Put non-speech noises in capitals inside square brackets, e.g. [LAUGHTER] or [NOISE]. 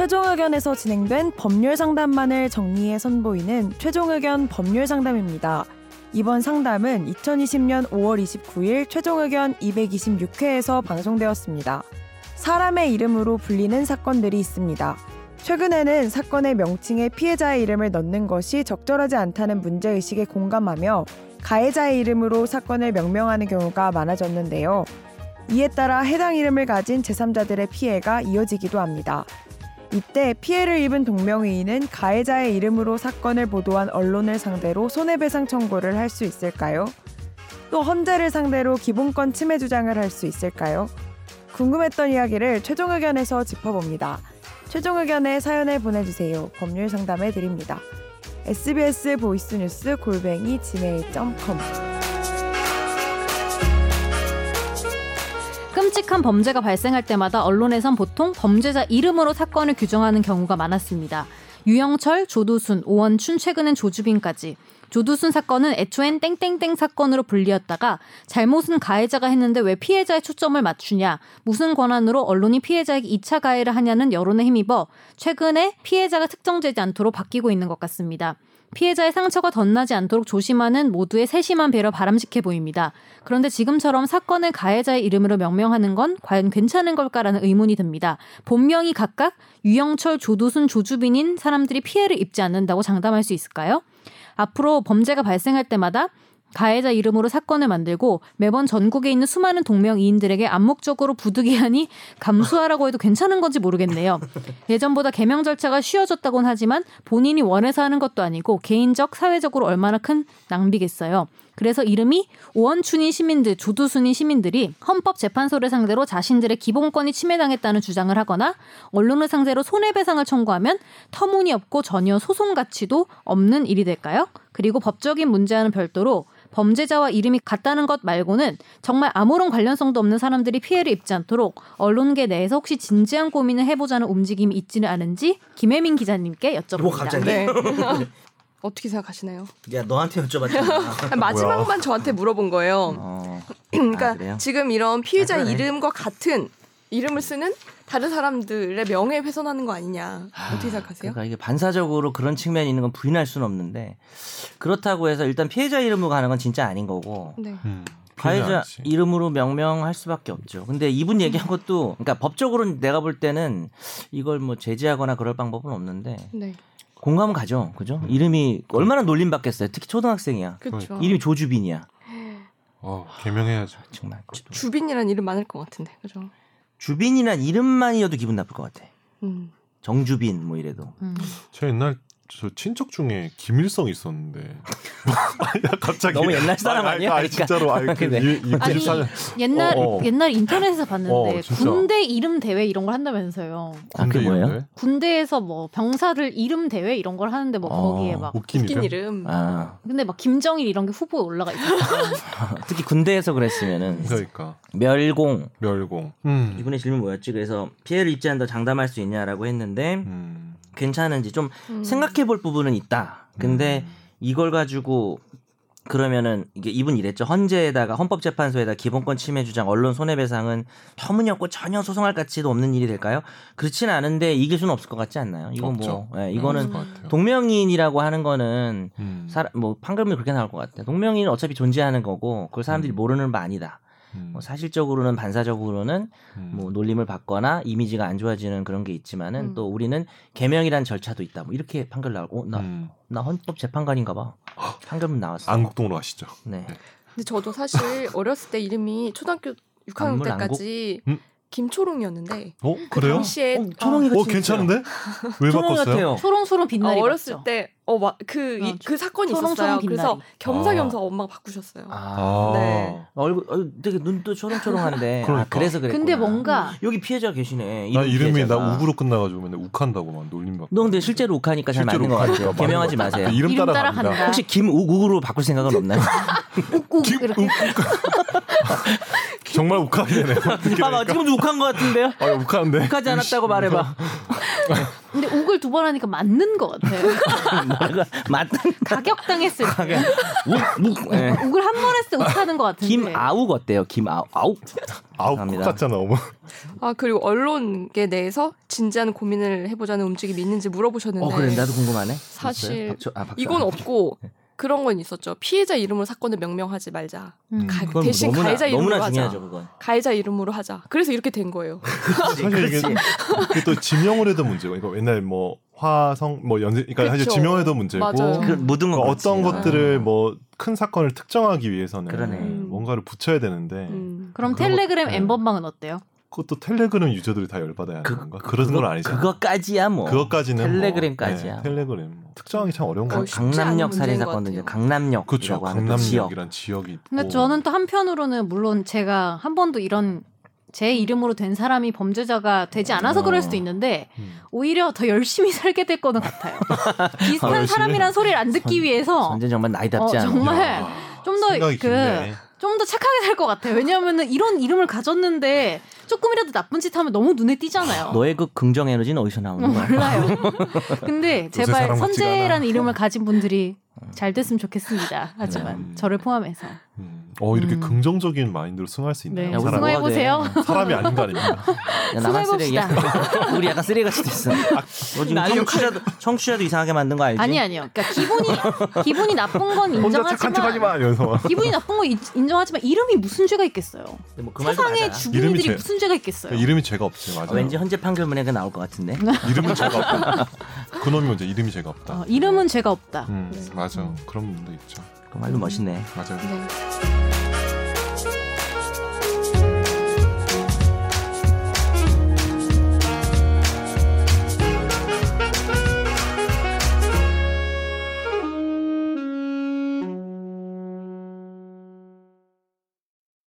최종 의견에서 진행된 법률 상담만을 정리해 선보이는 최종 의견 법률 상담입니다. 이번 상담은 2020년 5월 29일 최종 의견 226회에서 방송되었습니다. 사람의 이름으로 불리는 사건들이 있습니다. 최근에는 사건의 명칭에 피해자의 이름을 넣는 것이 적절하지 않다는 문제의식에 공감하며 가해자의 이름으로 사건을 명명하는 경우가 많아졌는데요. 이에 따라 해당 이름을 가진 제3자들의 피해가 이어지기도 합니다. 이때 피해를 입은 동명이인은 가해자의 이름으로 사건을 보도한 언론을 상대로 손해배상 청구를 할 수 있을까요? 또 헌재를 상대로 기본권 침해 주장을 할 수 있을까요? 궁금했던 이야기를 최종 의견에서 짚어봅니다. 최종 의견에 사연을 보내주세요. 법률 상담해 드립니다. sbs 보이스뉴스 골뱅이 gmail.com 끔찍한 범죄가 발생할 때마다 언론에선 보통 범죄자 이름으로 사건을 규정하는 경우가 많았습니다. 유영철, 조두순, 오원춘, 최근엔 조주빈까지. 조두순 사건은 애초엔 땡땡땡 사건으로 불리었다가 잘못은 가해자가 했는데 왜 피해자의 초점을 맞추냐, 무슨 권한으로 언론이 피해자에게 2차 가해를 하냐는 여론에 힘입어 최근에 피해자가 특정되지 않도록 바뀌고 있는 것 같습니다. 피해자의 상처가 덧나지 않도록 조심하는 모두의 세심한 배려 바람직해 보입니다. 그런데 지금처럼 사건을 가해자의 이름으로 명명하는 건 과연 괜찮은 걸까라는 의문이 듭니다. 본명이 각각 유영철, 조두순, 조주빈인 사람들이 피해를 입지 않는다고 장담할 수 있을까요? 앞으로 범죄가 발생할 때마다 가해자 이름으로 사건을 만들고 매번 전국에 있는 수많은 동명이인들에게 암묵적으로 부득이하니 감수하라고 해도 괜찮은 건지 모르겠네요. 예전보다 개명 절차가 쉬워졌다곤 하지만 본인이 원해서 하는 것도 아니고 개인적, 사회적으로 얼마나 큰 낭비겠어요. 그래서 이름이 오원춘인 시민들, 조두순인 시민들이 헌법재판소를 상대로 자신들의 기본권이 침해당했다는 주장을 하거나 언론을 상대로 손해배상을 청구하면 터무니없고 전혀 소송 가치도 없는 일이 될까요? 그리고 법적인 문제와는 별도로 범죄자와 이름이 같다는 것 말고는 정말 아무런 관련성도 없는 사람들이 피해를 입지 않도록 언론계 내에서 혹시 진지한 고민을 해보자는 움직임이 있지는 않은지 김혜민 기자님께 여쭤봅니다. 뭐 갑자기? 네. [LAUGHS] 어떻게 생각하시나요? 야 너한테 여쭤봤잖아. 마지막만 저한테 물어본 거예요. 어. [CLEARS THROAT] 그러니까 아? 지금 이런 피해자 아. 이름과 같은 이름을 쓰는 다른 사람들의 명예 훼손하는 거 아니냐 어떻게 생각하세요? 그러니까 이게 반사적으로 그런 측면이 있는 건 부인할 수는 없는데 그렇다고 해서 일단 피해자 이름으로 가는 건 진짜 아닌 거고 네. 음, 가해자. 이름으로 명명할 수밖에 없죠. 근데 이분 얘기한 것도 그러니까 법적으로는 내가 볼 때는 이걸 뭐 제지하거나 그럴 방법은 없는데 네. 공감은 가죠. 그죠? 이름이 얼마나 놀림 받겠어요. 특히 초등학생이야. 그렇죠. 이름이 조주빈이야. 어, 개명해야죠. 정말 주 빈이라는 이름 많을 것 같은데, 그죠? 주빈이란 이름만이어도 기분 나쁠 것 같아. 음. 정주빈 뭐 이래도. 음. 저 옛날 저 친척 중에 김일성 있었는데 [LAUGHS] 야, 갑자기 너무 옛날 사람 아니, 아니야? 아니, 그러니까. 진짜로 아니 [LAUGHS] 그 네. 이- 이 아니 94년 옛날 어, 어. 옛날 인터넷에서 봤는데 어. 군대 이름 대회 이런 걸 한다면서요. 아, 그게 뭐예요? 군대에서 뭐 병사들 이름 대회 이런 걸 하는데 뭐 어, 거기에 막 웃긴 웃긴 이름. 아, 근데 막 김정일 이런 게 후보에 올라가 있었어요. [LAUGHS] 특히 군대에서 그랬으면은 그러니까 멸공 멸공. 음. 이분의 질문 뭐였지? 그래서 피해를 입지 않다 장담할 수 있냐라고 했는데 음. 괜찮은지 좀 음. 생각해 볼 부분은 있다. 근데 음. 이걸 가지고 그러면은 이게 이분 이랬죠. 헌재에다가 헌법재판소에다 기본권 침해 주장, 언론 손해배상은 터무니없고 전혀 소송할 가치도 없는 일이 될까요? 그렇지는 않은데 이길 수는 없을 것 같지 않나요? 이건 없죠. 뭐 예, 이거는 같아요. 동명이인이라고 하는 거는 음. 사람 뭐 판결문이 그렇게 나올 것 같아. 동명이인은 어차피 존재하는 거고 그걸 사람들이 음. 모르는 바 아니다. 음. 뭐 사실적으로는 반사적으로는 음. 뭐 놀림을 받거나 이미지가 안 좋아지는 그런 게 있지만은 음. 또 우리는 개명이란 절차도 있다. 뭐 이렇게 판결 나오고 나, 음. 나 헌법 재판관인가 봐. [LAUGHS] 판결문 나왔어. 안국동으로 가시죠. 네. 근데 저도 사실 [LAUGHS] 어렸을 때 이름이 초등학교 6학년 안물 때까지 음? 김초롱이었는데 어 그 그래요? 당시에 어, 초롱이가 어 괜찮은데? 왜 초롱이 바꿨어요? 같아요. 초롱초롱 어, 빛나리 어렸을 맞죠? 때 어그 어, 그 사건이 있었어요. 그래서 겸사겸사 아. 엄마가 바꾸셨어요. 아, 아. 네. 얼굴 어, 되게 눈도 초롱초롱한데. 아, 그러니까. 그래서 그래. 근데 뭔가 여기 피해자 계시네. 나 이름이 피해자가. 나 우부로 끝나가지고 맨날 욱한다고 막 놀림 받고. 너 근데 실제로 욱하니까 잘 맞는 것 같아요. 개명하지 마세요. 이름 이름 따라 따라 갑니다. 간다. 혹시 김욱욱으로 바꿀 생각은 없나요? [LAUGHS] 꾹꾹 이렇게 [LAUGHS] 정말 욱하게 되네요. 봐봐 지금도 욱한 것 같은데요? 아 욱하는데. 욱하지 않았다고 말해봐. [LAUGHS] 근데 옥을 두 번 하니까 맞는 것 같아요. 뭐라고 맞던 가격당했을 때. 욱욱 예. 옥을 한 번 했을 때 욱하는 것 같은데. 김아욱 어때요? 김아욱 아욱 아우 감사합니다. 똑같잖아 너무. 아 그리고 언론계 내에서 진지한 고민을 해보자는 움직임이 있는지 물어보셨는데 어 그래 나도 궁금하네. 사실 있어요? 박초- 아, 박초- 이건 없고 그런 건 있었죠. 피해자 이름으로 사건을 명명하지 말자. 음. 가- 그건 대신 너무나, 가해자 이름으로 너무나 하자. 중요하죠 그건. 가해자 이름으로 하자. 그래서 이렇게 된 거예요. [LAUGHS] 사실 이게. 이게 또 지명을 해도 문제고 이거 옛날 뭐 화성 뭐 연세 그러니까 사실 그쵸. 지명을 해도 문제고 맞아요. 그거 그러니까 어떤 그렇지. 것들을 뭐큰 사건을 특정하기 위해서는 그러네. 뭔가를 붙여야 되는데 음. 그럼 텔레그램 것- 네. 엠번방은 어때요? 그것도 텔레그램 유저들이 다 열받아야 그- 하는 건가? 그런 건 아니죠. 그거까지야 뭐. 그것까지는 텔레그램까지야. 뭐, 네, 텔레그램 특정하기 참 어려운 것 어, 않은 강남역 살인 사건도 이제. 강남역이라고 그렇죠. 그 지역. 강남역이란 지역 이 있고. 근데 저는 또 한편으로는 물론 제가 한 번도 이런 제 이름으로 된 사람이 범죄자가 되지 않아서 어. 그럴 수도 있는데 음. 오히려 더 열심히 살게 될 거는 같아요. [LAUGHS] 비슷한? 사람이란 소리를 안 듣기 위해서 전제 정말 나이답지 어, 않아. 정말 야, 좀더그 깊네. 좀더 착하게 살 것 같아요. 왜냐하면은 이런 이름을 가졌는데 조금이라도 나쁜 짓 하면 너무 눈에 띄잖아요. [LAUGHS] 너의 그 긍정 에너지는 어디서 어, 나오는 거야? 몰라요. [LAUGHS] 근데 제발 선재라는. 이름을 가진 분들이 잘 됐으면 좋겠습니다. 하지만 음. 저를 포함해서 음. 어 이렇게 음. 긍정적인 마인드로 승할 수 있나요? 네, 야, 우리 사람이, 승화해 뭐가 돼? 보세요. 사람이 아닌 거 아닙니까? 야. 쓰레기야. [LAUGHS] 우리 약간 쓰레기같이 됐어. 너 지금 청취자도, 청취자도 이상하게 만든 거 알지? 아니 아니요. 그러니까 기분이 기분이 나쁜 건 인정하지만 마. 기분이 나쁜 건 인- 인정하지만 이름이 무슨 죄가 있겠어요. 뭐그 말도 세상에 죄- 무슨 죄가 있겠어요. 이름이 죄가 없지 맞아. 어, 왠지 헌재 판결문에 나올 것 같은데. [LAUGHS] 이름은 죄가 없다. 그놈이 먼저 이름이 죄가 없다. 어, 이름은 죄가 없다. 음 맞아 그런 분도 있죠. 그 말도 멋있네. 맞아요. 네.